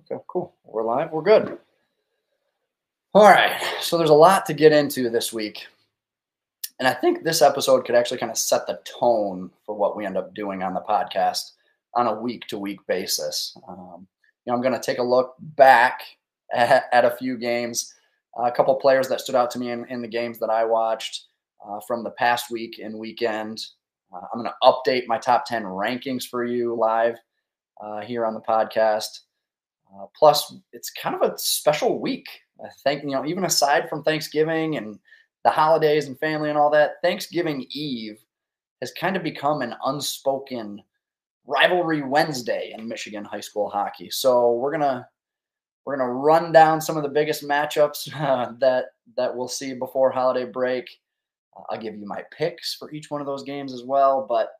Okay, cool. We're live. We're good. All right. So there's a lot to get into this week. And I think this episode could actually kind of set the tone for what we end up doing on the podcast on a week to week basis. Um, you know, I'm going to take a look back at, at a few games, a couple players that stood out to me in, in the games that I watched uh, from the past week and weekend. Uh, I'm going to update my top 10 rankings for you live uh, here on the podcast. Uh, plus, it's kind of a special week. I think, you know, even aside from Thanksgiving and the holidays and family and all that, Thanksgiving Eve has kind of become an unspoken rivalry Wednesday in Michigan high school hockey. So we're gonna we're gonna run down some of the biggest matchups uh, that that we'll see before holiday break. Uh, I'll give you my picks for each one of those games as well. But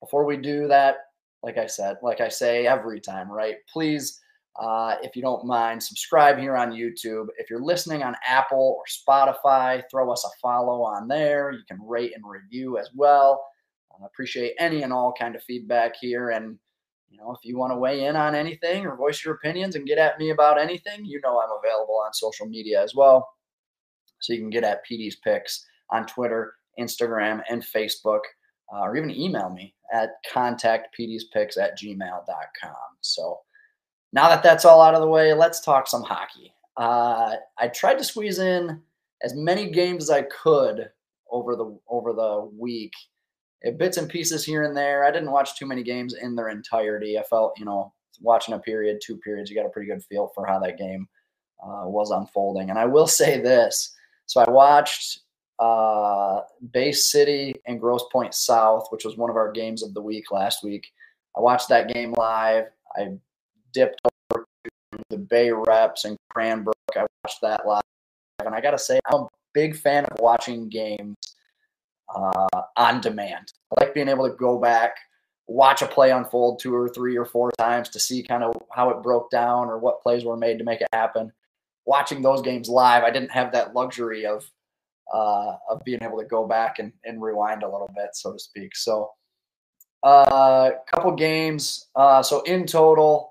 before we do that, like I said, like I say every time, right? Please, uh, if you don't mind, subscribe here on YouTube. If you're listening on Apple or Spotify, throw us a follow on there. You can rate and review as well. I appreciate any and all kind of feedback here. And, you know, if you want to weigh in on anything or voice your opinions and get at me about anything, you know I'm available on social media as well. So you can get at Petey's Picks on Twitter, Instagram, and Facebook, uh, or even email me at contactpeteyspicks at gmail.com. So now that that's all out of the way, let's talk some hockey. Uh, I tried to squeeze in as many games as I could over the over the week bits and pieces here and there. I didn't watch too many games in their entirety. I felt, you know, watching a period, two periods, you got a pretty good feel for how that game uh, was unfolding. And I will say this: so I watched uh, Bay City and Grosse Pointe South, which was one of our games of the week last week. I watched that game live. I dipped over to the Bay Reps and Cranbrook. I watched that live, and I got to say, I'm a big fan of watching games uh, on demand. I like being able to go back, watch a play unfold two or three or four times to see kind of how it broke down or what plays were made to make it happen. Watching those games live, I didn't have that luxury of uh, of being able to go back and, and rewind a little bit, so to speak. So, a uh, couple games. Uh, so in total,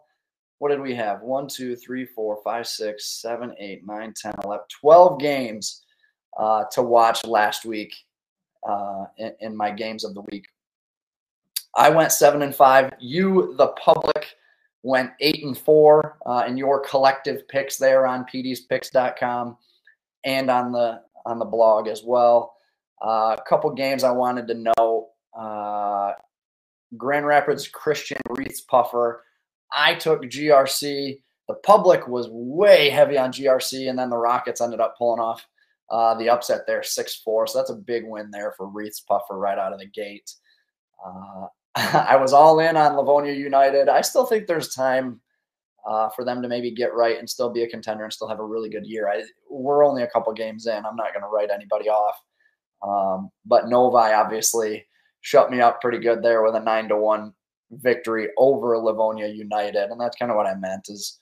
what did we have? One, two, three, four, five, six, seven, eight, nine, 10, 11, 12 games uh, to watch last week uh, in, in, my games of the week. I went seven and five. You, the public, went eight and four uh, in your collective picks there on peteyspicks.com and on the on the blog as well. Uh, a couple games I wanted to know. Uh, Grand Rapids Christian Reeths Puffer. I took GRC. The public was way heavy on GRC, and then the Rockets ended up pulling off uh, the upset there, 6 4. So that's a big win there for Reeths Puffer right out of the gate. Uh, I was all in on Livonia United. I still think there's time uh, for them to maybe get right and still be a contender and still have a really good year. I, we're only a couple games in. I'm not going to write anybody off. Um, but Novi obviously shut me up pretty good there with a 9 to 1 victory over Livonia United. And that's kind of what I meant is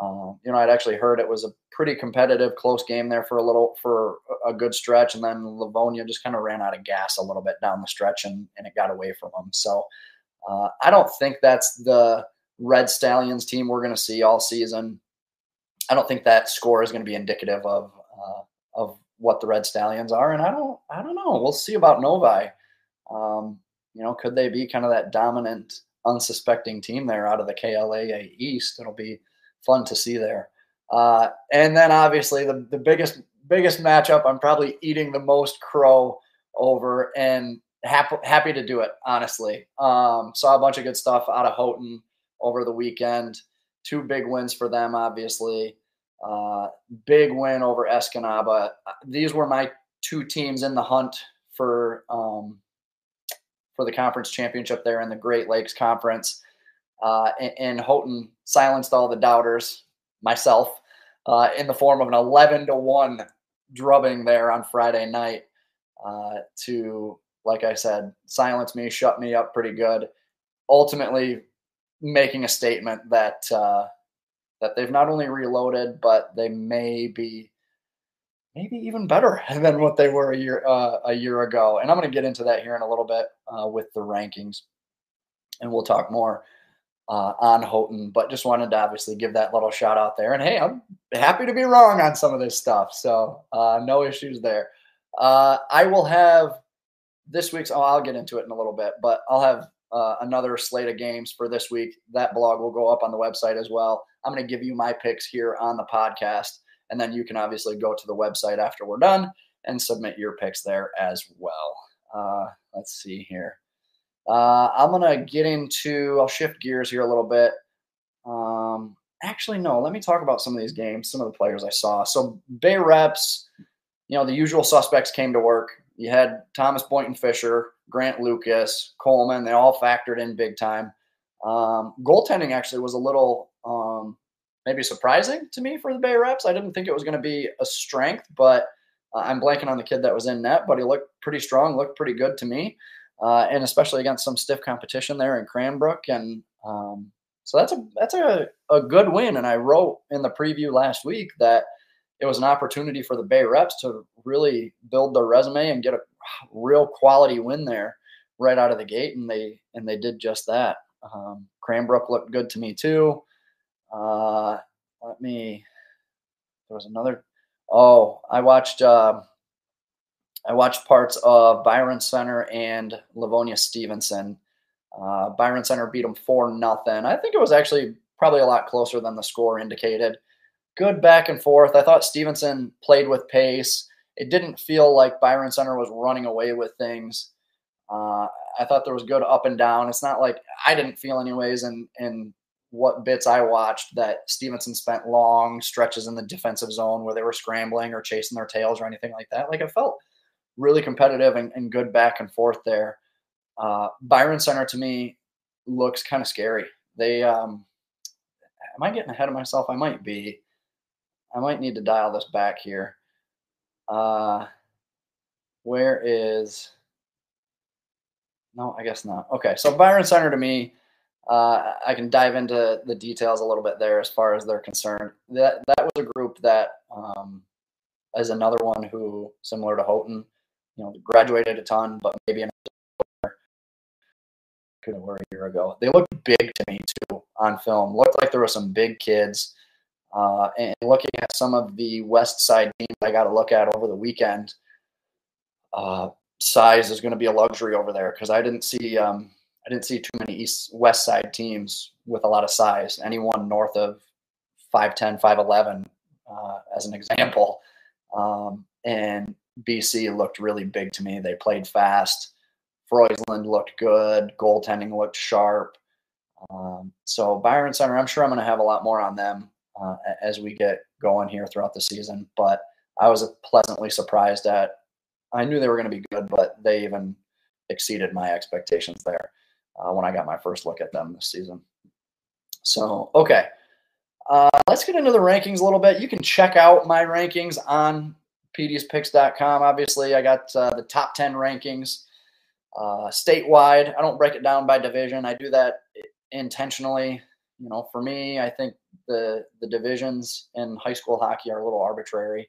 uh, you know, I'd actually heard it was a pretty competitive, close game there for a little for a good stretch, and then Livonia just kind of ran out of gas a little bit down the stretch, and, and it got away from them. So uh, I don't think that's the Red Stallions team we're going to see all season. I don't think that score is going to be indicative of uh, of what the Red Stallions are, and I don't I don't know. We'll see about Novi. Um, you know, could they be kind of that dominant, unsuspecting team there out of the KLAA East? It'll be fun to see there. Uh, and then obviously the, the biggest biggest matchup I'm probably eating the most crow over and happy happy to do it honestly. Um, saw a bunch of good stuff out of Houghton over the weekend. Two big wins for them, obviously. Uh, big win over Escanaba. These were my two teams in the hunt for um, for the conference championship there in the Great Lakes Conference. Uh, and, and Houghton silenced all the doubters, myself, uh, in the form of an 11 to 1 drubbing there on Friday night uh, to, like I said, silence me, shut me up pretty good. Ultimately, making a statement that uh, that they've not only reloaded, but they may be maybe even better than what they were a year uh, a year ago. And I'm going to get into that here in a little bit uh, with the rankings, and we'll talk more uh, on Houghton, but just wanted to obviously give that little shout out there. And hey, I'm happy to be wrong on some of this stuff, so uh, no issues there. Uh, I will have this week's. Oh, I'll get into it in a little bit, but I'll have uh, another slate of games for this week. That blog will go up on the website as well. I'm going to give you my picks here on the podcast, and then you can obviously go to the website after we're done and submit your picks there as well. Uh, let's see here. Uh, I'm going to get into, I'll shift gears here a little bit. Um, actually, no, let me talk about some of these games, some of the players I saw. So, Bay Reps, you know, the usual suspects came to work. You had Thomas Boynton Fisher, Grant Lucas, Coleman, they all factored in big time. Um, goaltending actually was a little maybe surprising to me for the Bay Reps. I didn't think it was going to be a strength, but uh, I'm blanking on the kid that was in net, but he looked pretty strong, looked pretty good to me uh, and especially against some stiff competition there in Cranbrook. And um, so that's a that's a, a good win. And I wrote in the preview last week that it was an opportunity for the Bay Reps to really build their resume and get a real quality win there right out of the gate, and they and they did just that. Um, Cranbrook looked good to me too. Uh, let me. There was another. Oh, I watched. Uh, I watched parts of Byron Center and Livonia Stevenson. Uh, Byron Center beat them four nothing. I think it was actually probably a lot closer than the score indicated. Good back and forth. I thought Stevenson played with pace. It didn't feel like Byron Center was running away with things. Uh, I thought there was good up and down. It's not like I didn't feel anyways, and in what bits I watched that Stevenson spent long stretches in the defensive zone where they were scrambling or chasing their tails or anything like that. Like I felt really competitive and, and good back and forth there. Uh, Byron Center to me looks kind of scary. They, um, am I getting ahead of myself? I might be. I might need to dial this back here. Uh, where is? No, I guess not. Okay, so Byron Center to me, uh, I can dive into the details a little bit there as far as they're concerned. That that was a group that um, is another one who, similar to Houghton, you know, graduated a ton, but maybe another could have were a year ago. They looked big to me too on film. Looked like there were some big kids. Uh, and looking at some of the West Side teams I got to look at over the weekend, uh, size is going to be a luxury over there because I didn't see um, I didn't see too many East West Side teams with a lot of size. Anyone north of 5'10", 5'11", uh, as an example. Um, and BC looked really big to me. They played fast. Froisland looked good. Goaltending looked sharp. Um, so Byron Center, I'm sure I'm going to have a lot more on them uh, as we get going here throughout the season. But I was pleasantly surprised at. I knew they were going to be good, but they even exceeded my expectations there uh, when I got my first look at them this season. So okay, uh, let's get into the rankings a little bit. You can check out my rankings on Peteyspicks.com. Obviously, I got uh, the top 10 rankings uh, statewide. I don't break it down by division. I do that intentionally. You know, for me, I think the the divisions in high school hockey are a little arbitrary.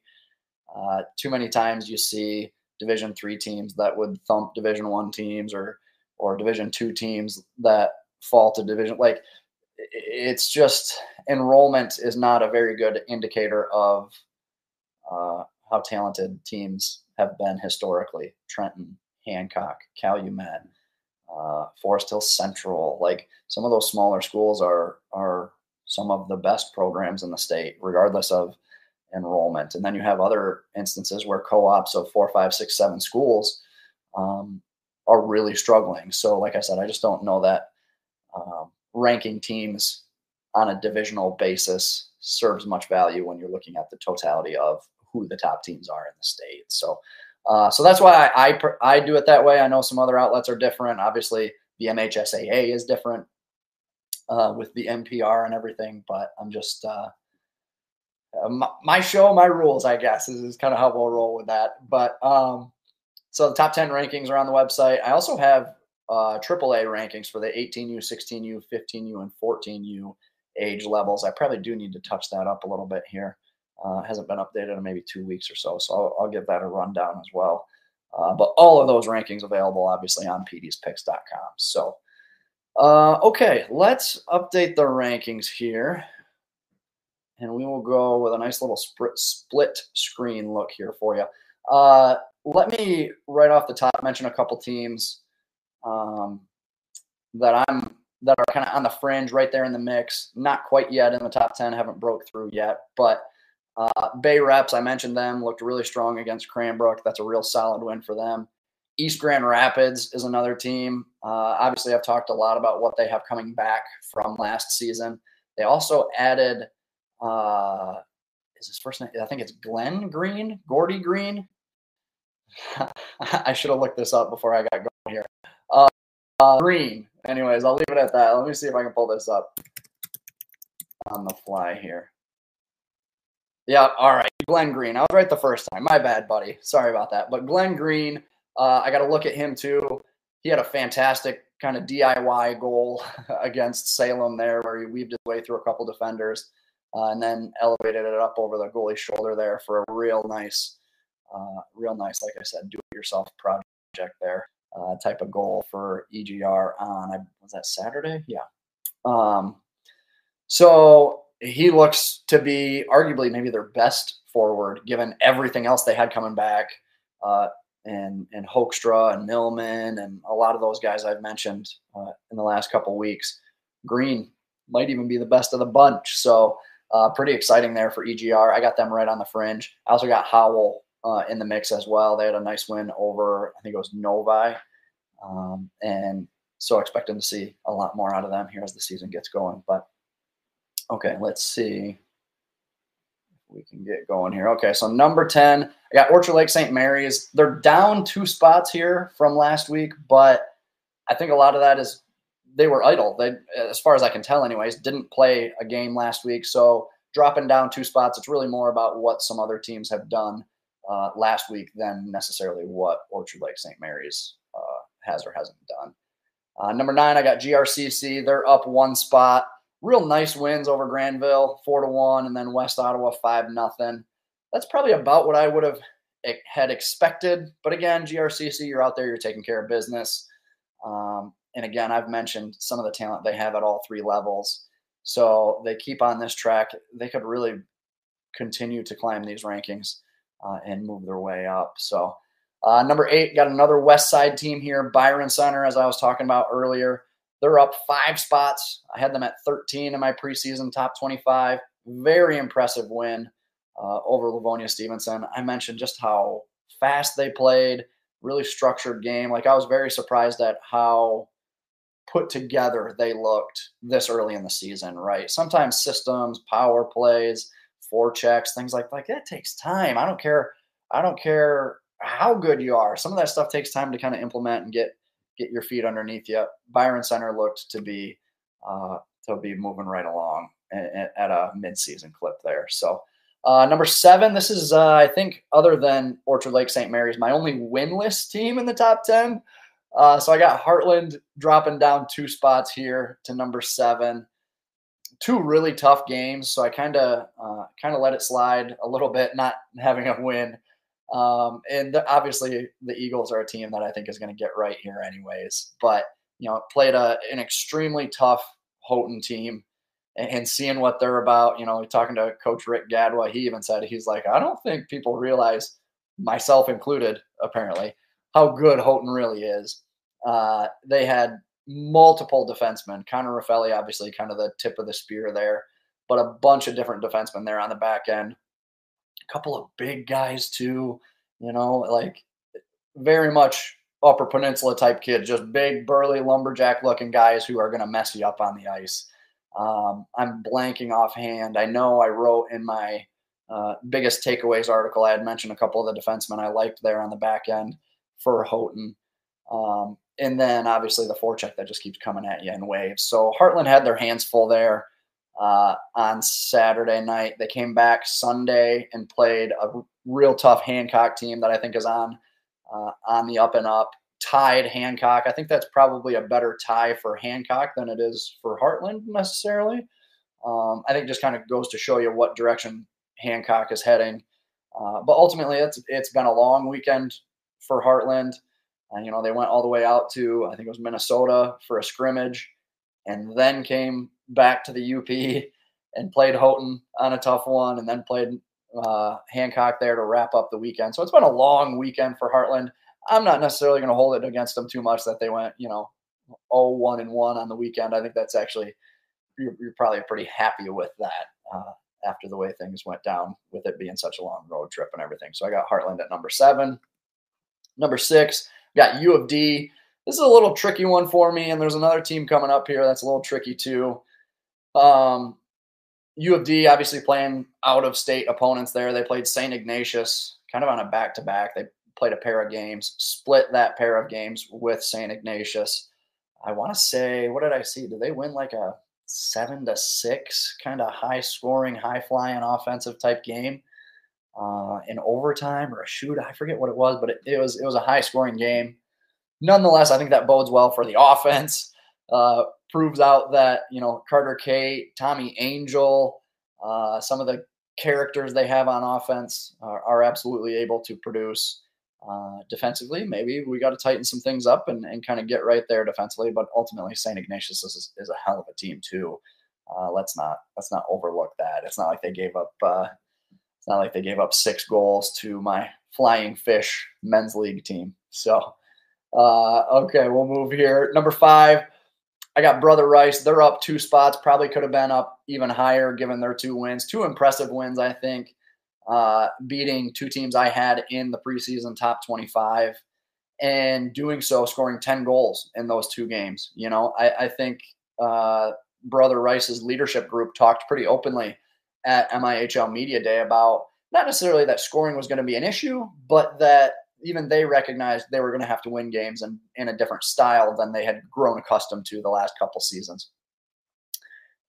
Uh, too many times you see Division three teams that would thump Division one teams or or Division two teams that fall to Division like it's just enrollment is not a very good indicator of uh, how talented teams have been historically. Trenton, Hancock, Calumet, uh, Forest Hill Central. Like some of those smaller schools are are some of the best programs in the state, regardless of enrollment. And then you have other instances where co-ops of four, five, six, seven schools um, are really struggling. So, like I said, I just don't know that um, ranking teams on a divisional basis serves much value when you're looking at the totality of who the top teams are in the state. So, uh, so that's why I, I, I do it that way. I know some other outlets are different. Obviously, the MHSAA is different uh, with the MPR and everything. But I'm just uh, uh, my, my, show, my rules. I guess is, is kind of how we'll roll with that. But um, so the top ten rankings are on the website. I also have uh, AAA rankings for the 18U, 16U, 15U, and 14U age levels. I probably do need to touch that up a little bit here. Uh, hasn't been updated in maybe two weeks or so, so I'll, I'll give that a rundown as well. Uh, but all of those rankings available, obviously, on peteyspicks.com. So, Uh, okay, let's update the rankings here. And we will go with a nice little split, split screen look here for you. Uh, let me, right off the top, mention a couple teams um, that I'm that are kind of on the fringe, right there in the mix. Not quite yet in the top ten, haven't broke through yet, but uh, Bay Reps, I mentioned them, looked really strong against Cranbrook. That's a real solid win for them. East Grand Rapids is another team. Uh, obviously, I've talked a lot about what they have coming back from last season. They also added, uh, is his first name? I think it's Glenn Green, Gordy Green. I should have looked this up before I got going here. Uh, Green. Anyways, I'll leave it at that. Let me see if I can pull this up on the fly here. Yeah, all right. Glenn Green. I was right the first time. My bad, buddy. Sorry about that. But Glenn Green, uh, I got to look at him too. He had a fantastic kind of DIY goal against Salem there, where he weaved his way through a couple defenders uh, and then elevated it up over the goalie's shoulder there for a real nice, uh, real nice, like I said, do-it-yourself project there uh, type of goal for EGR on. Was that Saturday? Yeah. Um, so he looks to be arguably maybe their best forward, given everything else they had coming back, uh, and and Hoekstra and Millman and a lot of those guys I've mentioned uh, in the last couple weeks. Green might even be the best of the bunch. So uh, pretty exciting there for EGR. I got them right on the fringe. I also got Howell uh, in the mix as well. They had a nice win over I think it was Novi, um, and so expecting to see a lot more out of them here as the season gets going. But Okay, let's see we can get going here. Okay, so number 10, I got Orchard Lake St. Mary's. They're down two spots here from last week, but I think a lot of that is they were idle. They, as far as I can tell, anyways, didn't play a game last week. So dropping down two spots, it's really more about what some other teams have done uh, last week than necessarily what Orchard Lake St. Mary's uh, has or hasn't done. Uh, number nine, I got GRCC. They're up one spot real nice wins over Granville, four to one, and then West Ottawa five nothing. That's probably about what I would have had expected. But again, GRCC, you're out there, you're taking care of business. Um, and again, I've mentioned some of the talent they have at all three levels. So they keep on this track. They could really continue to climb these rankings uh, and move their way up. So uh, number eight, got another West Side team here, Byron Center, as I was talking about earlier. They're up five spots. I had them at 13 in my preseason top 25. Very impressive win uh, over Livonia Stevenson. I mentioned just how fast they played, really structured game. Like I was very surprised at how put together they looked this early in the season, right? Sometimes systems, power plays, forechecks, things like like that takes time. I don't care. I don't care how good you are. Some of that stuff takes time to kind of implement and get get your feet underneath you. Byron Center looked to be uh, to be moving right along at, at a midseason clip there. So uh, number seven, this is uh, I think other than Orchard Lake St. Mary's, my only winless team in the top ten. Uh, so I got Hartland dropping down two spots here to number seven. Two really tough games, so I kind of uh, kind of let it slide a little bit, not having a win. Um, and the, obviously, the Eagles are a team that I think is going to get right here, anyways. But you know, played a an extremely tough Houghton team, and, and seeing what they're about. You know, talking to Coach Rick Gadwa, he even said he's like, I don't think people realize, myself included, apparently, how good Houghton really is. Uh, they had multiple defensemen. Connor Raffelli, obviously, kind of the tip of the spear there, but a bunch of different defensemen there on the back end A couple of big guys too. You know, like very much Upper Peninsula type kids, just big, burly, lumberjack looking guys who are going to mess you up on the ice. Um, I'm blanking offhand. I know I wrote in my uh, biggest takeaways article, I had mentioned a couple of the defensemen I liked there on the back end for Houghton. Um, and then obviously the forecheck that just keeps coming at you in waves. So Hartland had their hands full there uh, on Saturday night. They came back Sunday and played a real tough Hancock team that I think is on uh, on the up and up. Tied Hancock. I think that's probably a better tie for Hancock than it is for Hartland necessarily. Um, I think just kind of goes to show you what direction Hancock is heading. Uh, but ultimately, it's it's been a long weekend for Hartland. And, you know, they went all the way out to I think it was Minnesota for a scrimmage and then came back to the UP and played Houghton on a tough one, and then played uh, Hancock there to wrap up the weekend. So it's been a long weekend for Hartland. I'm not necessarily going to hold it against them too much that they went, you know, 0 1 and 1 on the weekend. I think that's actually, you're, you're probably pretty happy with that uh, after the way things went down with it being such a long road trip and everything. So I got Hartland at number seven. Number six, got U of D. This is a little tricky one for me, and there's another team coming up here that's a little tricky too. Um, U of D obviously playing out of state opponents there. They played St. Ignatius kind of on a back to back. They played a pair of games, split that pair of games with St. Ignatius. I want to say, what did I see? Did they win like a seven to six kind of high scoring, high flying offensive type game uh, in overtime or a shoot? I forget what it was, but it, it was it was a high scoring game. Nonetheless, I think that bodes well for the offense. Uh, proves out that you know Carter Kate, Tommy Angel, uh, some of the characters they have on offense are, are absolutely able to produce uh, defensively. Maybe we got to tighten some things up and, and kind of get right there defensively. But ultimately, St. Ignatius is, is a hell of a team too. Uh, let's not let's not overlook that. It's not like they gave up. Uh, not like they gave up six goals to my Flying Fish men's league team. So, uh, okay, we'll move here. Number five, I got Brother Rice. They're up two spots. Probably could have been up even higher given their two wins. Two impressive wins, I think, uh, beating two teams I had in the preseason top 25 and doing so, scoring 10 goals in those two games. You know, I, I think uh, Brother Rice's leadership group talked pretty openly at MIHL Media Day about not necessarily that scoring was going to be an issue, but that even they recognized they were going to have to win games and in a different style than they had grown accustomed to the last couple seasons.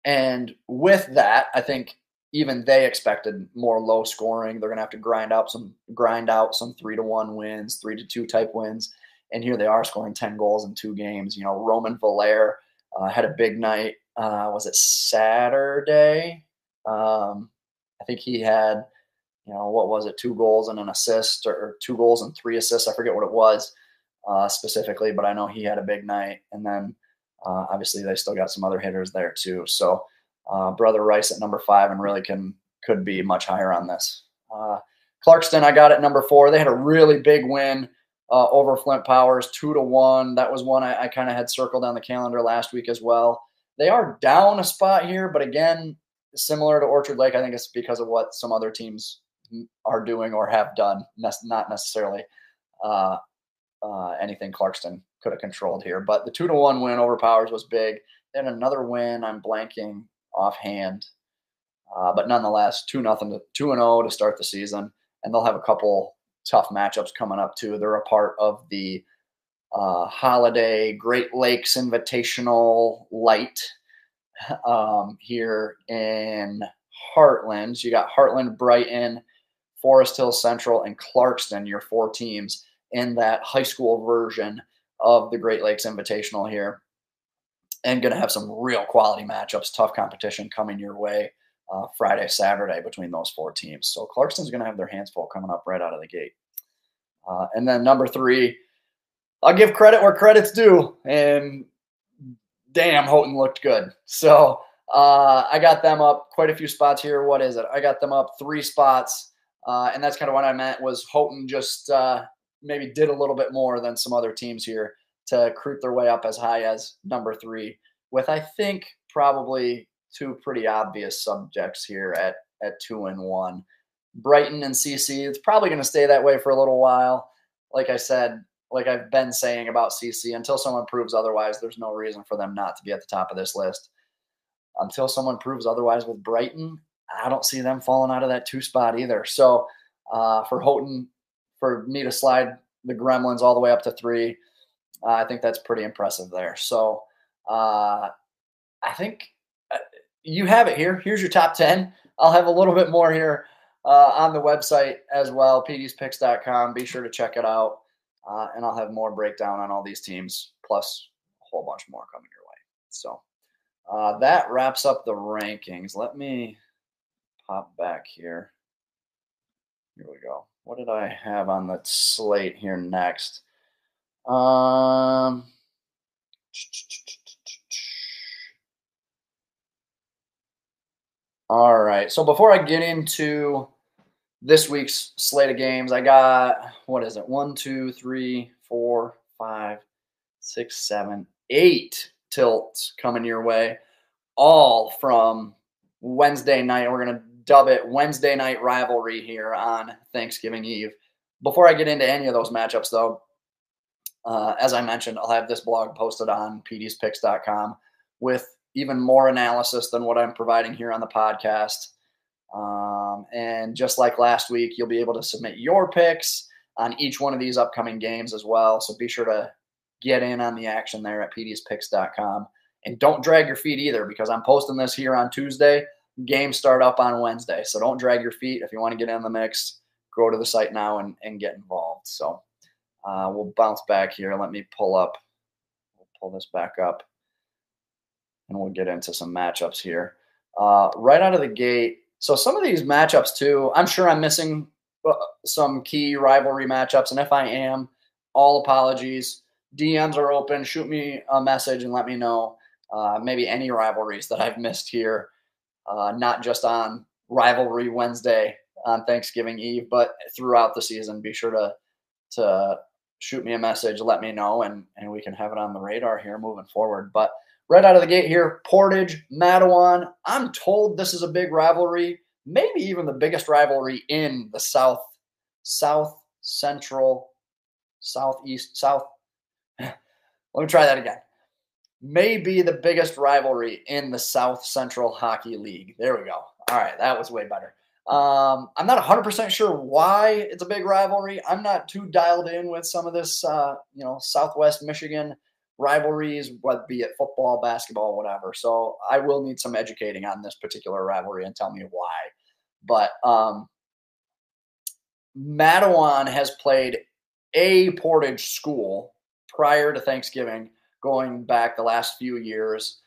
And with that, I think even they expected more low scoring. They're going to have to grind out some grind out some three to one wins, three to two type wins. And here they are scoring ten goals in two games. You know, Roman Valaire uh, had a big night. Uh, was it Saturday? Um, I think he had you know, what was it, two goals and an assist or two goals and three assists. I forget what it was uh, specifically, but I know he had a big night. And then uh, obviously they still got some other hitters there too. So uh, brother Rice at number five and really can could be much higher on this. Uh, Clarkston, I got at number four. They had a really big win uh, over Flint Powers, two to one. That was one I, I kind of had circled on the calendar last week as well. They are down a spot here, but again, similar to Orchard Lake, I think it's because of what some other teams are doing or have done, not necessarily uh, uh, anything Clarkston could have controlled here. But the two to one win over Powers was big. Then another win. I'm blanking offhand, uh, but nonetheless, two nothing to two and zero oh to start the season, and they'll have a couple tough matchups coming up too. They're a part of the uh, holiday Great Lakes Invitational Light um, here in Hartland. you got Hartland, Brighton, Forest Hill Central, and Clarkston, your four teams in that high school version of the Great Lakes Invitational here. And going to have some real quality matchups, tough competition coming your way uh, Friday, Saturday between those four teams. So Clarkston's going to have their hands full coming up right out of the gate. Uh, and then number three, I'll give credit where credit's due. And damn, Houghton looked good. So uh, I got them up quite a few spots here. What is it? I got them up three spots uh, and that's kind of what I meant was Houghton just uh, maybe did a little bit more than some other teams here to creep their way up as high as number three, with I think probably two pretty obvious subjects here at at two and one. Brighton and CC, it's probably going to stay that way for a little while. Like I said, like I've been saying about CC, until someone proves otherwise, there's no reason for them not to be at the top of this list. Until someone proves otherwise with Brighton, I don't see them falling out of that two spot either. So uh, for Houghton, for me to slide the Gremlins all the way up to three, uh, I think that's pretty impressive there. So uh, I think uh, you have it here. Here's your top 10. I'll have a little bit more here uh, on the website as well, peteyspicks.com. Be sure to check it out. Uh, and I'll have more breakdown on all these teams, plus a whole bunch more coming your way. So uh, that wraps up the rankings. Let me pop back here. Here we go. What did I have on the slate here next? Um, all right. So before I get into this week's slate of games, I got what is it? One, two, three, four, five, six, seven, eight tilts coming your way, all from Wednesday night. We're gonna dub it Wednesday night rivalry here on Thanksgiving Eve. Before I get into any of those matchups, though, uh, as I mentioned, I'll have this blog posted on peteyspicks.com with even more analysis than what I'm providing here on the podcast. Um, and just like last week, you'll be able to submit your picks on each one of these upcoming games as well. So be sure to get in on the action there at peteyspicks.com. And don't drag your feet either because I'm posting this here on Tuesday. Games start up on Wednesday. So don't drag your feet. If you want to get in the mix, go to the site now and, and get involved. So uh, we'll bounce back here. Let me pull up, we'll pull this back up and we'll get into some matchups here. Uh, right out of the gate, so some of these matchups too, I'm sure I'm missing uh, some key rivalry matchups, and if I am, all apologies. DMs are open. Shoot me a message and let me know uh, maybe any rivalries that I've missed here, uh, not just on Rivalry Wednesday on Thanksgiving Eve, but throughout the season. Be sure to to shoot me a message, let me know, and and we can have it on the radar here moving forward. But right out of the gate here, Portage, Mattawan. I'm told this is a big rivalry, maybe even the biggest rivalry in the South, South Central, Southeast, South. Let me try that again. Maybe the biggest rivalry in the South Central Hockey League. There we go. All right, that was way better. Um, I'm not 100% sure why it's a big rivalry. I'm not too dialed in with some of this, uh, you know, Southwest Michigan rivalries, whether be it football, basketball, whatever. So I will need some educating on this particular rivalry and tell me why. But um, Mattawan has played a Portage school prior to Thanksgiving, going back the last few years.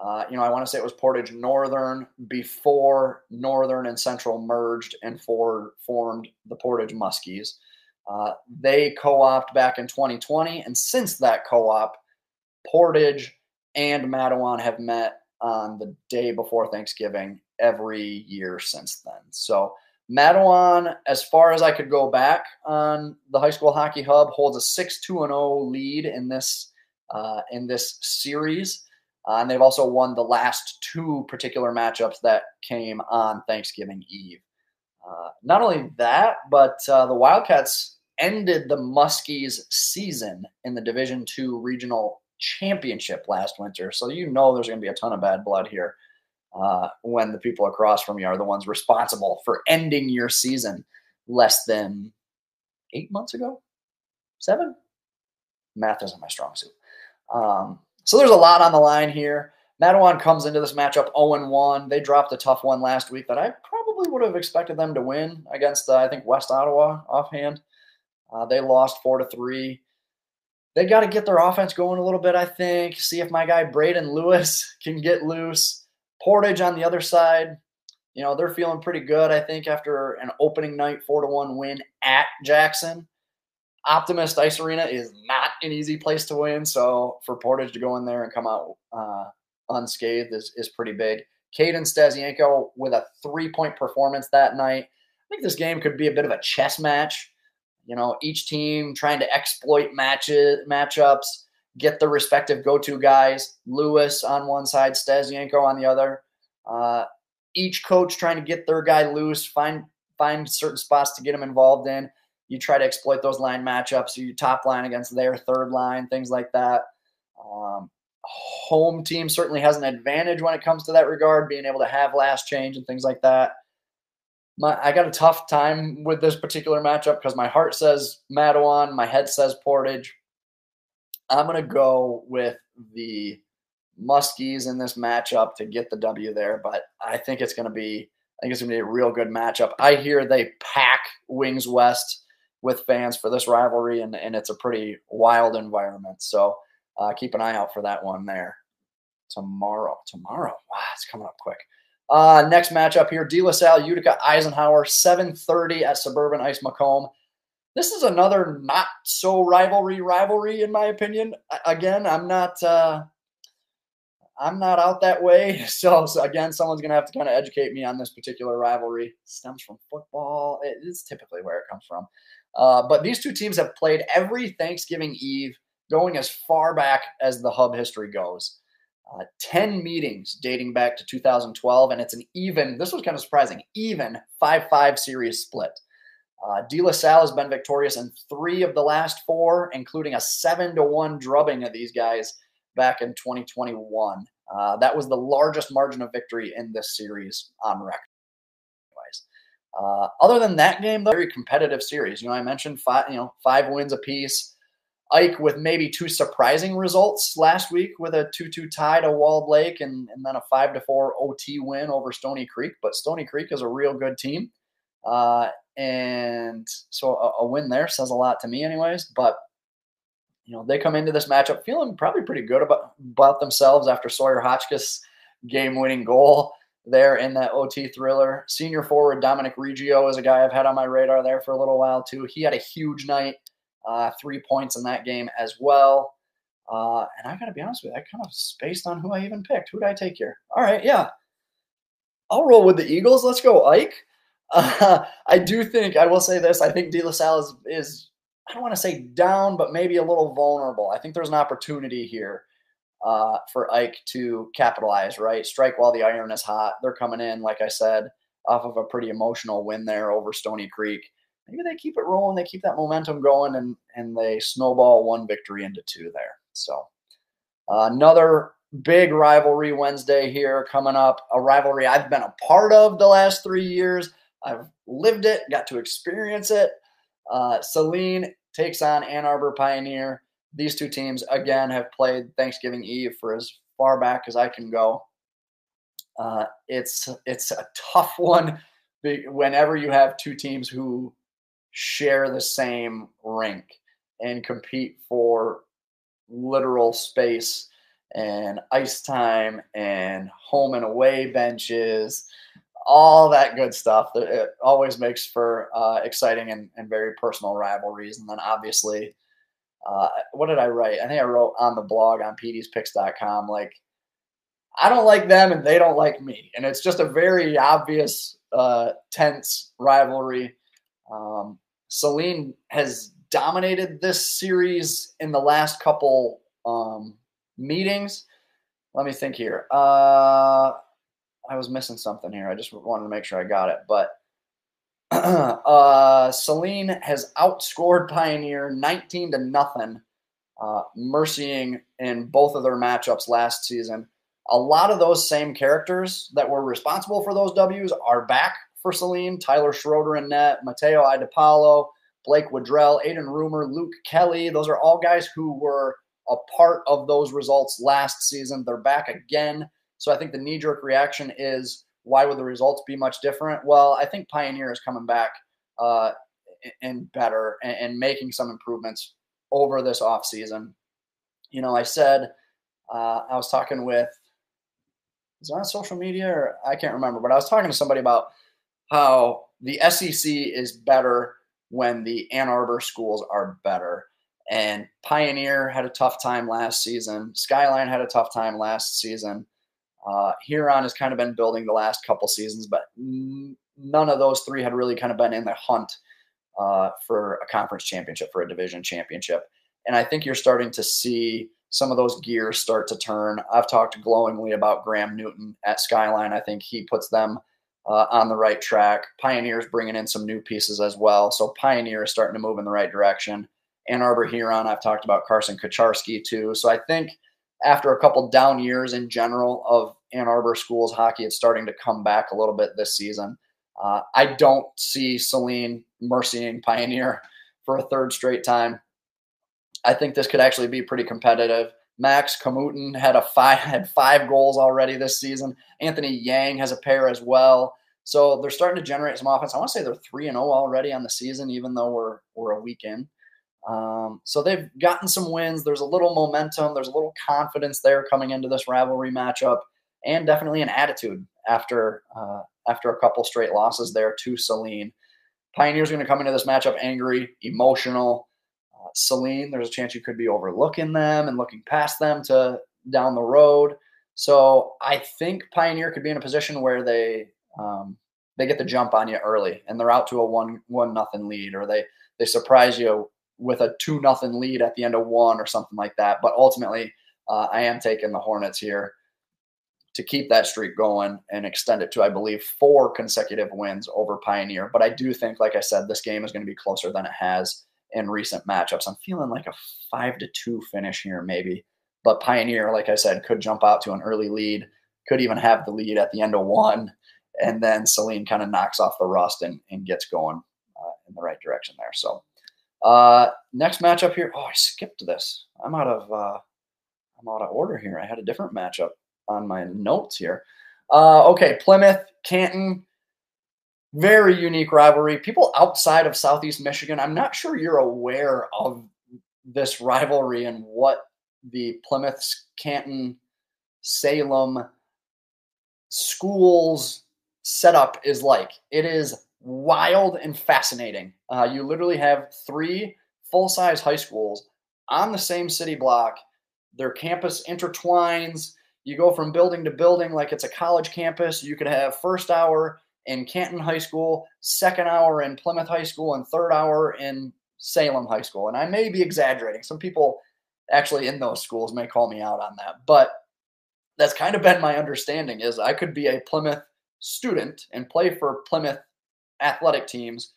Uh, you know, I want to say it was Portage Northern before Northern and Central merged and for, formed the Portage Muskies. Uh, they co-opted back in 2020, and since that co-op, Portage and Mattawan have met on the day before Thanksgiving every year since then. So Mattawan, as far as I could go back on the high school hockey hub, holds a six two and zero oh lead in this uh, in this series, uh, and they've also won the last two particular matchups that came on Thanksgiving Eve. Uh, not only that, but uh, the Wildcats ended the Muskies season in the Division Two regional championship last winter. So you know there's going to be a ton of bad blood here uh, when the people across from you are the ones responsible for ending your season less than eight months ago, seven. Math isn't my strong suit. Um, so there's a lot on the line here. Mattawan comes into this matchup 0 1. They dropped a tough one last week that I probably would have expected them to win against, uh, I think, West Ottawa offhand. Uh, they lost 4 to 3 they got to get their offense going a little bit, I think. See if my guy Braden Lewis can get loose. Portage on the other side, you know, they're feeling pretty good, I think, after an opening night 4 to 1 win at Jackson. Optimist Ice Arena is not an easy place to win. So for Portage to go in there and come out uh, unscathed is, is pretty big. Caden Stasienko with a three point performance that night. I think this game could be a bit of a chess match you know, each team trying to exploit matches, matchups, get the respective go-to guys. Lewis on one side, Stasienko on the other. Uh, each coach trying to get their guy loose, find find certain spots to get him involved in. You try to exploit those line matchups. You top line against their third line, things like that. Um, home team certainly has an advantage when it comes to that regard, being able to have last change and things like that my I got a tough time with this particular matchup because my heart says Mattawan, my head says Portage. I'm gonna go with the Muskies in this matchup to get the W there, but I think it's gonna be I think it's gonna be a real good matchup. I hear they pack Wings West with fans for this rivalry, and, and it's a pretty wild environment. So uh, keep an eye out for that one there tomorrow. Tomorrow, wow, it's coming up quick. Uh, next matchup here, De La Salle, Utica, Eisenhower, 7:30 at Suburban Ice Macomb. This is another not so rivalry rivalry in my opinion. Again, I'm not. Uh, I'm not out that way. So, so again, someone's to have to kind of educate me on this particular rivalry. Stems from football. It is typically where it comes from. Uh, but these two teams have played every Thanksgiving Eve, going as far back as the hub history goes. Uh, 10 meetings dating back to 2012, and it's an even, this was kind of surprising, even 5 5 series split. Uh, De La Salle has been victorious in three of the last four, including a 7 to 1 drubbing of these guys back in 2021. Uh, that was the largest margin of victory in this series on record. Uh, other than that game, though, very competitive series. You know, I mentioned five, you know, five wins apiece. Ike with maybe two surprising results last week with a 2-2 tie to Walled Lake and, and then a 5-4 OT win over Stony Creek. But Stony Creek is a real good team. Uh, and so a, a, win there says a lot to me anyways. But, you know, they come into this matchup feeling probably pretty good about, about themselves after Sawyer Hotchkiss game-winning goal there in that OT thriller. Senior forward Dominic Reggio is a guy I've had on my radar there for a little while too. He had a huge night, uh, three points in that game as well. Uh, and I got to be honest with you, I kind of spaced on who I even picked. Who did I take here? All right, yeah. I'll roll with the Eagles. Let's go, Ike. Uh, I do think, I will say this, I think De La Salle is, is I don't want to say down, but maybe a little vulnerable. I think there's an opportunity here uh, for Ike to capitalize, right? Strike while the iron is hot. They're coming in, like I said, off of a pretty emotional win there over Stony Creek. Maybe they keep it rolling, they keep that momentum going, and and they snowball one victory into two there. So uh, another big rivalry Wednesday here coming up. A rivalry I've been a part of the last three years. I've lived it, got to experience it. Uh, Saline takes on Ann Arbor Pioneer these two teams again have played Thanksgiving Eve for as far back as I can go. Uh, it's it's a tough one whenever you have two teams who share the same rink and compete for literal space and ice time and home and away benches all that good stuff it always makes for uh, exciting and, and very personal rivalries and then obviously uh, what did I write? I think I wrote on the blog on peteyspicks.com, like, I don't like them and they don't like me. And it's just a very obvious, uh, tense rivalry. Um, Saline has dominated this series in the last couple um, meetings. Let me think here. Uh, I was missing something here. I just wanted to make sure I got it. But uh, Saline has outscored Pioneer 19 to nothing, uh, mercying in both of their matchups last season. A lot of those same characters that were responsible for those W's are back for Saline. Tyler Schroeder in net, Mateo Idapalo, Blake Woodrell, Aiden Rumor, Luke Kelly. Those are all guys who were a part of those results last season. They're back again. So I think the knee jerk reaction is why would the results be much different? Well, I think Pioneer is coming back uh, and better and, and, making some improvements over this offseason. You know, I said uh, I was talking with is it on social media or I can't remember, but I was talking to somebody about how the SEC is better when the Ann Arbor schools are better. And Pioneer had a tough time last season. Skyline had a tough time last season. Uh, Huron has kind of been building the last couple seasons, but none of those three had really kind of been in the hunt uh, for a conference championship, for a division championship. And I think you're starting to see some of those gears start to turn. I've talked glowingly about Graham Newton at Skyline. I think he puts them uh, on the right track. Pioneer's bringing in some new pieces as well. So Pioneer is starting to move in the right direction. Ann Arbor Huron, I've talked about Carson Kacharski too. So I think – after a couple down years in general of Ann Arbor schools hockey, it's starting to come back a little bit this season. Uh, I don't see Saline mercying Pioneer for a third straight time. I think this could actually be pretty competitive. Max Kamutin had a five had five goals already this season. Anthony Yang has a pair as well. So they're starting to generate some offense. I want to say they're three and zero oh already on the season, even though we're we're a week in. Um, so they've gotten some wins. There's a little momentum. There's a little confidence there coming into this rivalry matchup, and definitely an attitude after uh, after a couple straight losses there to Saline. Pioneers going to come into this matchup angry, emotional. Uh, Saline, there's a chance you could be overlooking them and looking past them to down the road. So I think Pioneer could be in a position where they um, they get the jump on you early and they're out to a one one nothing lead, or they they surprise you with a two nothing lead at the end of one or something like that. But ultimately, uh, I am taking the Hornets here to keep that streak going and extend it to, I believe, four consecutive wins over Pioneer. But I do think, like I said, this game is going to be closer than it has in recent matchups. I'm feeling like a five to two finish here, maybe. But Pioneer, like I said, could jump out to an early lead, could even have the lead at the end of one. And then Saline kind of knocks off the rust and, and gets going uh, in the right direction there. So, uh, next matchup here. Oh, I skipped this. I'm out of uh, I'm out of order here. I had a different matchup on my notes here. Uh, okay, Plymouth, Canton, very unique rivalry. People outside of Southeast Michigan, I'm not sure you're aware of this rivalry and what the Plymouth, Canton, Salem schools setup is like. It is wild and fascinating. Uh, you literally have three full size high schools on the same city block. Their campus intertwines you go from building to building like it's a college campus. You could have first hour in Canton High School, second hour in Plymouth High School, and third hour in Salem High School. And I may be exaggerating. Some people actually in those schools may call me out on that. But that's kind of been my understanding is I could be a Plymouth student and play for Plymouth athletic teams,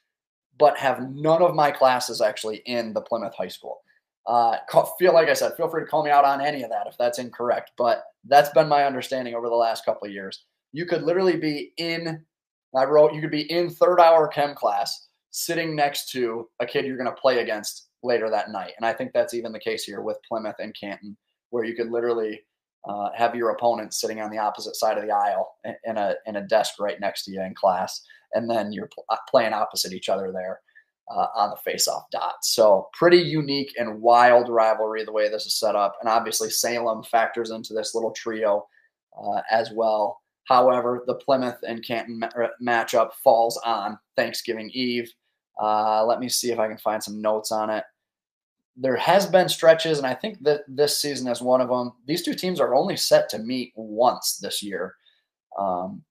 but have none of my classes actually in the Plymouth High School. Uh, feel like I said, feel free to call me out on any of that if that's incorrect. But that's been my understanding over the last couple of years. You could literally be in, I wrote, you could be in third hour chem class sitting next to a kid you're going to play against later that night. And I think that's even the case here with Plymouth and Canton, where you could literally uh, have your opponent sitting on the opposite side of the aisle in a in a desk right next to you in class, and then you're pl- playing opposite each other there uh, on the face-off dot. So pretty unique and wild rivalry the way this is set up, and obviously Salem factors into this little trio uh, as well. However, the Plymouth and Canton ma- uh, matchup falls on Thanksgiving Eve. Uh, let me see if I can find some notes on it. There has been stretches, and I think that this season is one of them. These two teams are only set to meet once this year. Um,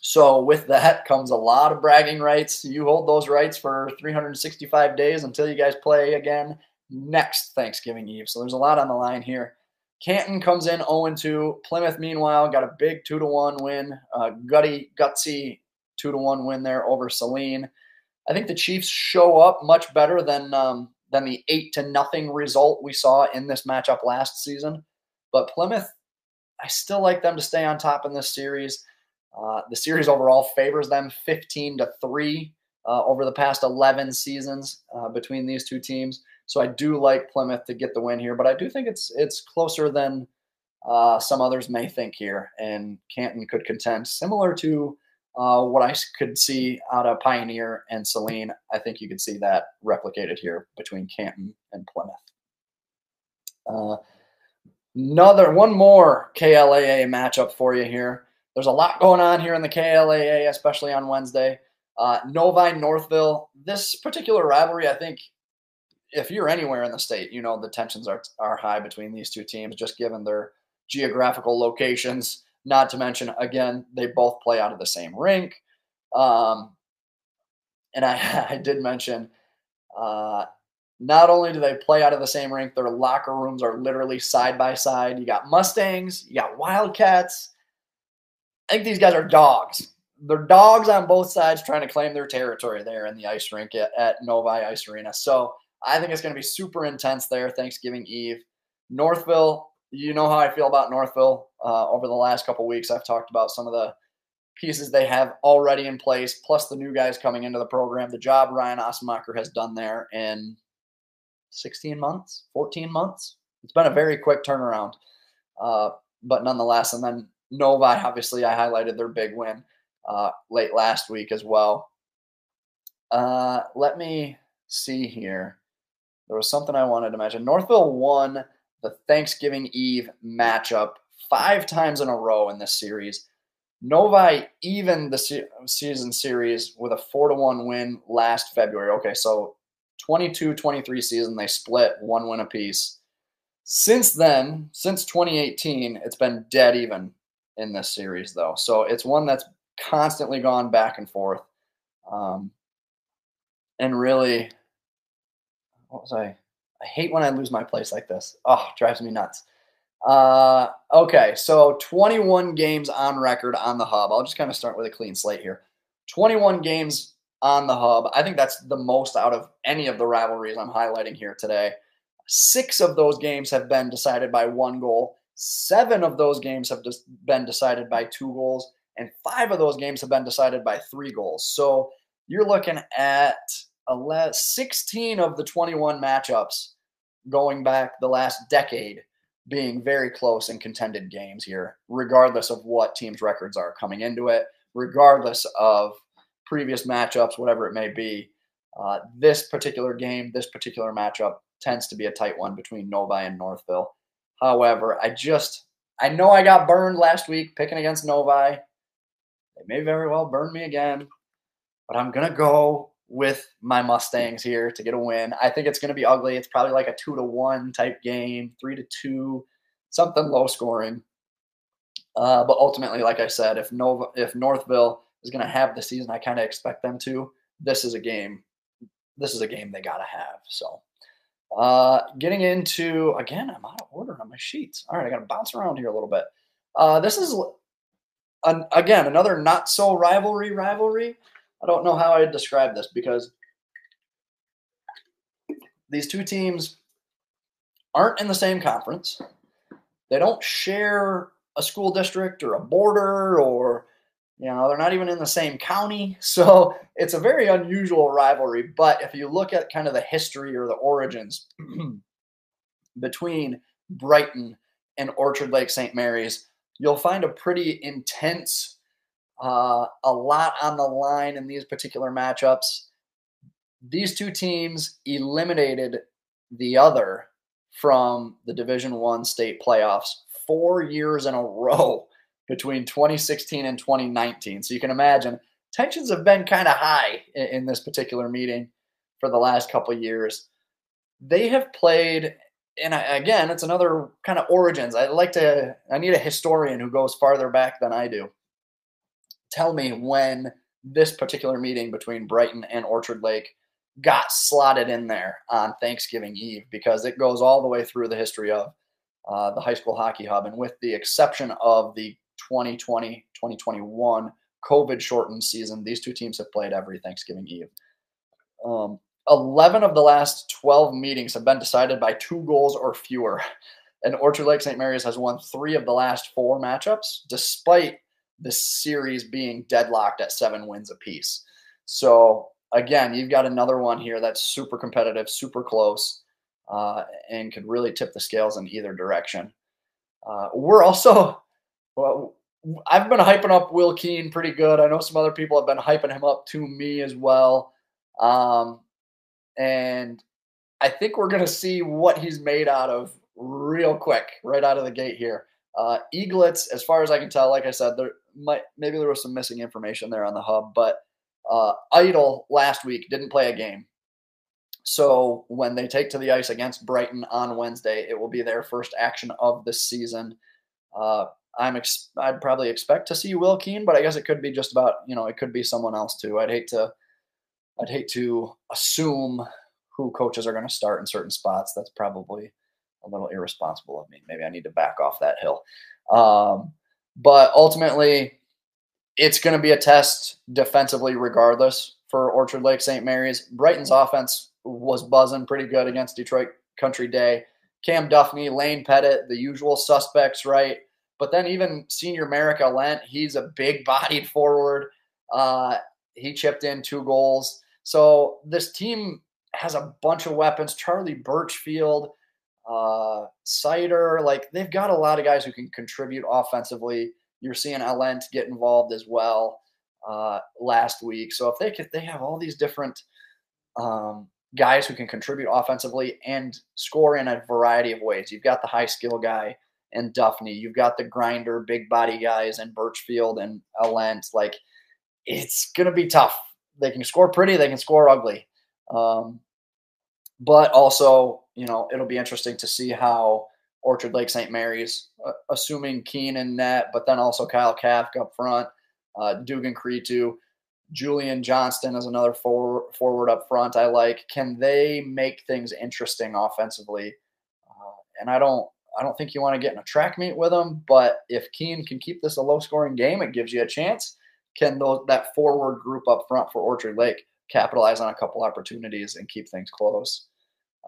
so with that comes a lot of bragging rights. You hold those rights for 365 days until you guys play again next Thanksgiving Eve. So there's a lot on the line here. Canton comes in 0 2. Plymouth, meanwhile, got a big 2 to 1 win. Uh, gutty, gutsy 2 to 1 win there over Saline. I think the Chiefs show up much better than um, than the 8 to nothing result we saw in this matchup last season. But Plymouth, I still like them to stay on top in this series. Uh, the series overall favors them 15 to 3 uh, over the past 11 seasons uh, between these two teams. So I do like Plymouth to get the win here, but I do think it's it's closer than uh, some others may think here, and Canton could contend similar to uh, what I could see out of Pioneer and Saline. I think you could see that replicated here between Canton and Plymouth. Uh, another one more KLAA matchup for you here. There's a lot going on here in the KLAA, especially on Wednesday. Uh, Novi, Northville. This particular rivalry, I think, if you're anywhere in the state, you know the tensions are are high between these two teams, just given their geographical locations. Not to mention, again, they both play out of the same rink. Um, and I, I did mention, uh, not only do they play out of the same rink, their locker rooms are literally side by side. You got Mustangs, you got Wildcats, I think these guys are dogs. They're dogs on both sides trying to claim their territory there in the ice rink at, at Novi Ice Arena. So I think it's going to be super intense there Thanksgiving Eve. Northville, you know how I feel about Northville. Uh, over the last couple weeks, I've talked about some of the pieces they have already in place, plus the new guys coming into the program. The job Ryan Ossenmacher has done there in 16 months, 14 months. It's been a very quick turnaround. Uh, but nonetheless, and then Novi, obviously, I highlighted their big win uh, late last week as well. Uh, let me see here. There was something I wanted to mention. Northville won the Thanksgiving Eve matchup five times in a row in this series. Novi even the se- season series with a 4 to 1 win last February. Okay, so 22 23 season, they split one win apiece. Since then, since 2018, it's been dead even in this series, though. So it's one that's constantly gone back and forth. Um, and really, what was I? I hate when I lose my place like this. Oh, drives me nuts. Uh, okay, so 21 games on record on the hub. I'll just kind of start with a clean slate here. 21 games on the hub. I think that's the most out of any of the rivalries I'm highlighting here today. Six of those games have been decided by one goal. Seven of those games have just been decided by two goals, and five of those games have been decided by three goals. So you're looking at 16 of the 21 matchups going back the last decade being very close and contended games here, regardless of what teams' records are coming into it, regardless of previous matchups, whatever it may be. Uh, this particular game, this particular matchup tends to be a tight one between Novi and Northville. However, I just, I know I got burned last week picking against Novi. They may very well burn me again, but I'm going to go with my Mustangs here to get a win. I think it's going to be ugly. It's probably like a two to one type game, three to two, something low scoring. Uh, but ultimately, like I said, if Nova, if Northville is going to have the season I kind of expect them to, this is a game. This is a game they got to have. So, uh, getting into again, I'm out of order on my sheets. All right, I got to bounce around here a little bit. Uh, this is an, again another not so rivalry rivalry. I don't know how I'd describe this because these two teams aren't in the same conference. They don't share a school district or a border or you know they're not even in the same county so it's a very unusual rivalry but if you look at kind of the history or the origins between brighton and orchard lake st mary's you'll find a pretty intense uh, a lot on the line in these particular matchups. These two teams eliminated the other from the Division One state playoffs four years in a row between 2016 and 2019. So you can imagine tensions have been kind of high in, in, this particular meeting for the last couple years. They have played, and again, it's another kind of origins. I like to, I need a historian who goes farther back than I do tell me when this particular meeting between Brighton and Orchard Lake got slotted in there on Thanksgiving Eve because it goes all the way through the history of uh, the high school hockey hub. And with the exception of the 2020 2021 COVID shortened season, these two teams have played every Thanksgiving Eve. Um, 11 of the last 12 meetings have been decided by two goals or fewer. And Orchard Lake St. Mary's has won three of the last four matchups, despite the series being deadlocked at seven wins apiece. So again, you've got another one here that's super competitive, super close, uh, and could really tip the scales in either direction. Uh, we're also, well, I've been hyping up Will Keene pretty good. I know some other people have been hyping him up to me as well. Um, and I think we're going to see what he's made out of real quick, right out of the gate here. Uh, Eaglets, as far as I can tell, like I said, there might maybe there was some missing information there on the hub, but uh, Idle last week didn't play a game. So when they take to the ice against Brighton on Wednesday, it will be their first action of the season. Uh, I'm ex- I'd probably expect to see Will Keene, but I guess it could be just about you know it could be someone else too. I'd hate to I'd hate to assume who coaches are going to start in certain spots. That's probably a little irresponsible of me. Maybe I need to back off that hill. Um, but ultimately, it's going to be a test defensively, regardless for Orchard Lake St. Mary's. Brighton's offense was buzzing pretty good against Detroit Country Day. Cam Duffney, Lane Pettit, the usual suspects, right? But then even senior Merrick Lent, he's a big bodied forward. Uh, he chipped in two goals. So this team has a bunch of weapons. Charlie Birchfield, uh, Cider, like they've got a lot of guys who can contribute offensively. You're seeing Alent get involved as well uh, last week. So if they could, they have all these different um, guys who can contribute offensively and score in a variety of ways. You've got the high skill guy and Duffney. You've got the grinder, big body guys and Birchfield and Alent. Like it's gonna be tough. They can score pretty, they can score ugly. Um, but also, you know, it'll be interesting to see how Orchard Lake St. Mary's, uh, assuming Keene and net, but then also Kyle Kafk up front, uh, Dugan Kritu, Julian Johnston is another forward, forward up front. I like. Can they make things interesting offensively? Uh, and I don't, I don't think you want to get in a track meet with them. But if Keene can keep this a low scoring game, it gives you a chance. Can those that forward group up front for Orchard Lake capitalize on a couple opportunities and keep things close?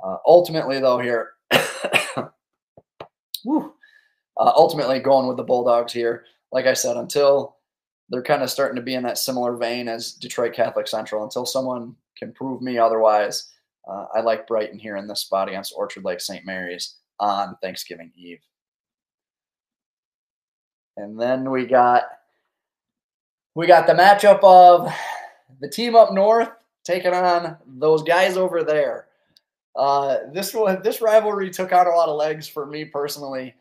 Uh, ultimately, though, here, uh, ultimately going with the Bulldogs here. Like I said, until they're kind of starting to be in that similar vein as Detroit Catholic Central, until someone can prove me otherwise, uh, I like Brighton here in this spot against Orchard Lake St. Mary's on Thanksgiving Eve. And then we got we got the matchup of the team up north taking on those guys over there. Uh, this one, this rivalry took out a lot of legs for me personally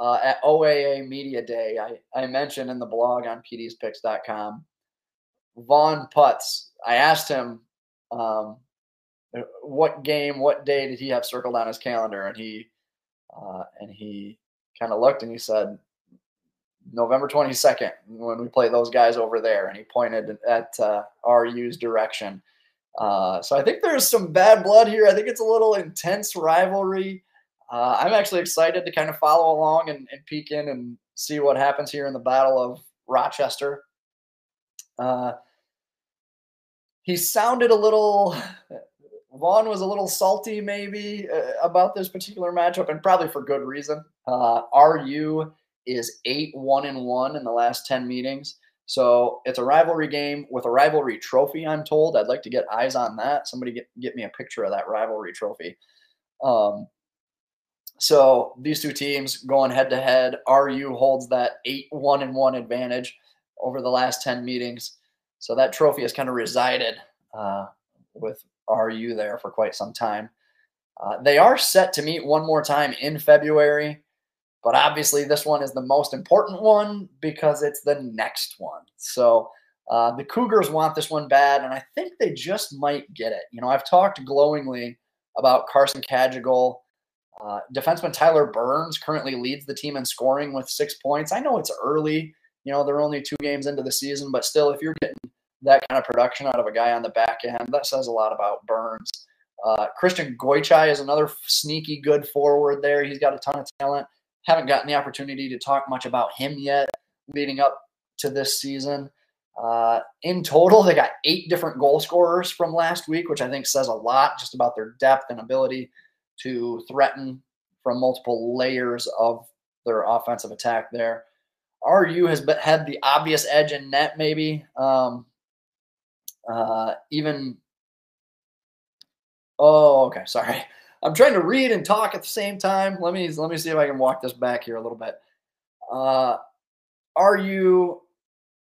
uh, at OAA Media Day. I, I mentioned in the blog on peteyspicks.com. Vaughn Putz, I asked him um, what game, what day did he have circled on his calendar, and he uh, and he kind of looked and he said November 22nd when we play those guys over there, and he pointed at uh, RU's direction. Uh, so I think there's some bad blood here. I think it's a little intense rivalry. Uh, I'm actually excited to kind of follow along and, and, peek in and see what happens here in the Battle of Rochester. Uh, he sounded a little. Vaughn was a little salty, maybe, uh, about this particular matchup, and probably for good reason. Uh, RU is eight one and one in the last ten meetings. So it's a rivalry game with a rivalry trophy. I'm told. I'd like to get eyes on that. Somebody get get me a picture of that rivalry trophy. Um, so these two teams going head to head. RU holds that eight one and one advantage over the last ten meetings. So that trophy has kind of resided uh, with RU there for quite some time. Uh, they are set to meet one more time in February. But obviously, this one is the most important one because it's the next one. So uh, the Cougars want this one bad, and I think they just might get it. You know, I've talked glowingly about Carson Cajigal. Uh, defenseman Tyler Burns currently leads the team in scoring with six points. I know it's early. You know, they're only two games into the season, but still, if you're getting that kind of production out of a guy on the back end, that says a lot about Burns. Uh, Christian Goichai is another sneaky good forward there. He's got a ton of talent. Haven't gotten the opportunity to talk much about him yet leading up to this season. Uh, in total, they got eight different goal scorers from last week, which I think says a lot just about their depth and ability to threaten from multiple layers of their offensive attack there. RU has been, had the obvious edge in net, maybe. Um, uh, even, oh, okay, sorry. I'm trying to read and talk at the same time. Let me let me see if I can walk this back here a little bit. Uh, you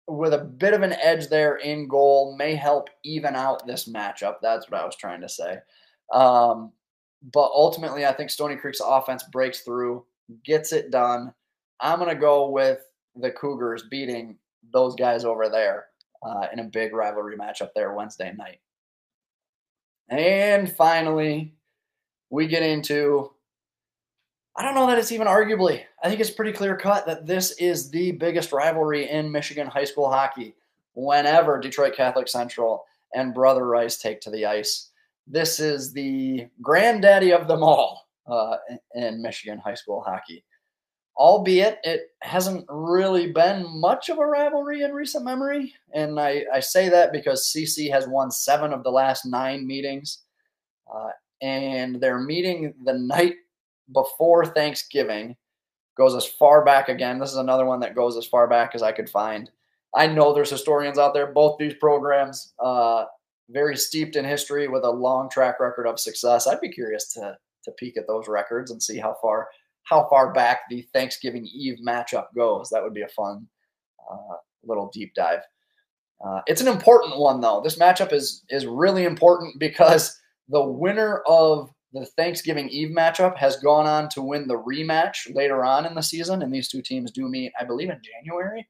with a bit of an edge there in goal may help even out this matchup. That's what I was trying to say. Um, but ultimately, I think Stoney Creek's offense breaks through, gets it done. I'm going to go with the Cougars beating those guys over there uh, in a big rivalry matchup there Wednesday night. And finally, we get into I don't know that it's even arguably. I think it's pretty clear cut that this is the biggest rivalry in Michigan high school hockey whenever Detroit Catholic Central and Brother Rice take to the ice. This is the granddaddy of them all uh, in Michigan high school hockey. Albeit it hasn't really been much of a rivalry in recent memory. And I, I say that because CC has won seven of the last nine meetings. Uh, and they're meeting the night before Thanksgiving. Goes as far back again. This is another one that goes as far back as I could find. I know there's historians out there. Both these programs, uh, very steeped in history with a long track record of success. I'd be curious to to peek at those records and see how far how far back the Thanksgiving Eve matchup goes. That would be a fun uh, little deep dive. Uh, it's an important one though. This matchup is is really important because the winner of the Thanksgiving Eve matchup has gone on to win the rematch later on in the season, and these two teams do meet, I believe, in January.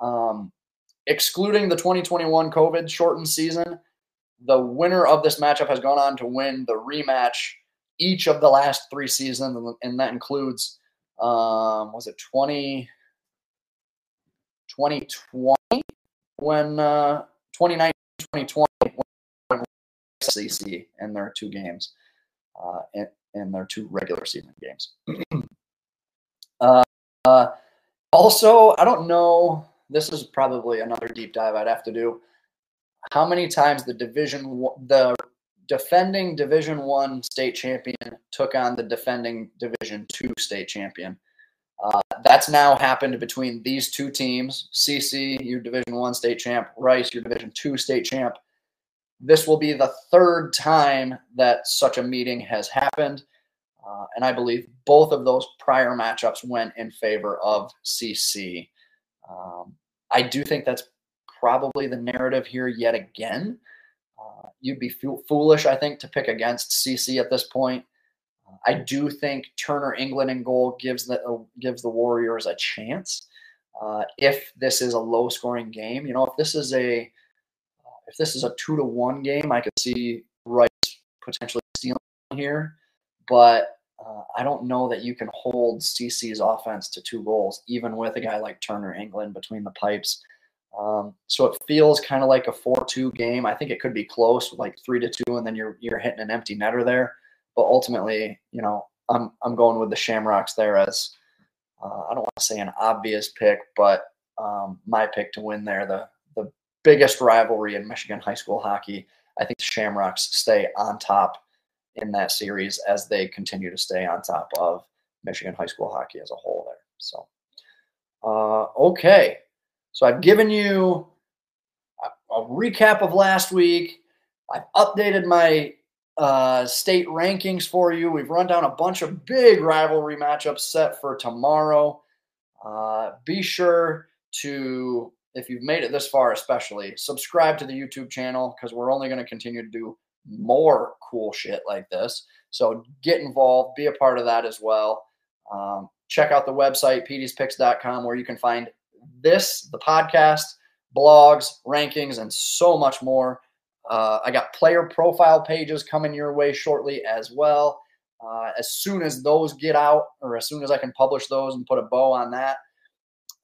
Um, excluding the 2021 COVID shortened season, the winner of this matchup has gone on to win the rematch each of the last three seasons, and that includes um, was it 20, 2020 when uh, 2019, 2020 when CC in their two games, uh, in, in their two regular season games. uh, uh, also, I don't know. This is probably another deep dive I'd have to do. How many times the division the defending Division One state champion took on the defending Division Two state champion? Uh, that's now happened between these two teams. CC, your Division One state champ. Rice, your Division Two state champ. This will be the third time that such a meeting has happened. Uh, and I believe both of those prior matchups went in favor of CC. Um, I do think that's probably the narrative here yet again. Uh, you'd be foolish, I think, to pick against CC at this point. I do think Turner England in goal gives the uh, gives the Warriors a chance. Uh, if this is a low scoring game, you know, if this is a if this is a two to one game, I could see Rice potentially stealing here, but uh, I don't know that you can hold CC's offense to two goals, even with a guy like Turner England between the pipes. Um, so it feels kind of like a four-two game. I think it could be close, like three to two, and then you're you're hitting an empty netter there. But ultimately, you know, I'm I'm going with the Shamrocks there as uh, I don't want to say an obvious pick, but um, my pick to win there. The biggest rivalry in Michigan high school hockey. I think the Shamrocks stay on top in that series as they continue to stay on top of Michigan high school hockey as a whole there. So, uh, okay. So I've given you a, a recap of last week. I've updated my uh, state rankings for you. We've run down a bunch of big rivalry matchups set for tomorrow. Uh, be sure to, if you've made it this far, especially subscribe to the YouTube channel because we're only going to continue to do more cool shit like this. So get involved, be a part of that as well. Um, check out the website, peteyspicks.com, where you can find this, the podcast, blogs, rankings, and so much more. Uh, I got player profile pages coming your way shortly as well. Uh, as soon as those get out, or as soon as I can publish those and put a bow on that,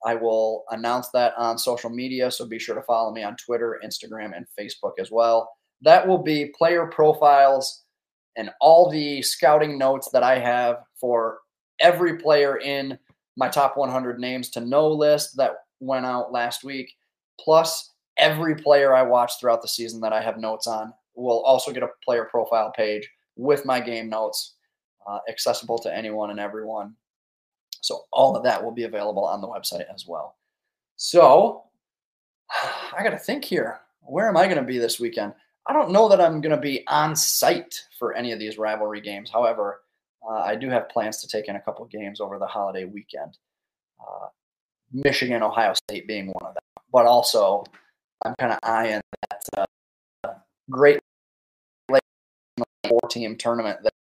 I will announce that on social media. So be sure to follow me on Twitter, Instagram, and Facebook as well. That will be player profiles and all the scouting notes that I have for every player in my top 100 names to know list that went out last week, plus every player I watch throughout the season that I have notes on will also get a player profile page with my game notes, uh, accessible to anyone and everyone. So all of that will be available on the website as well. So I got to think here. Where am I going to be this weekend? I don't know that I'm going to be on site for any of these rivalry games. However, uh, I do have plans to take in a couple games over the holiday weekend. Uh, Michigan, Ohio State being one of them, but also I'm kind of eyeing that uh, great four team tournament that's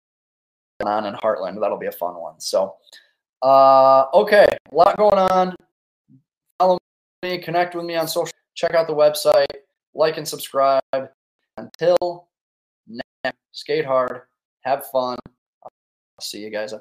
on in Hartland. That'll be a fun one. So, uh, okay, a lot going on. Follow me, connect with me on social. Check out the website, like and subscribe. Until next, skate hard, have fun. I'll see you guys.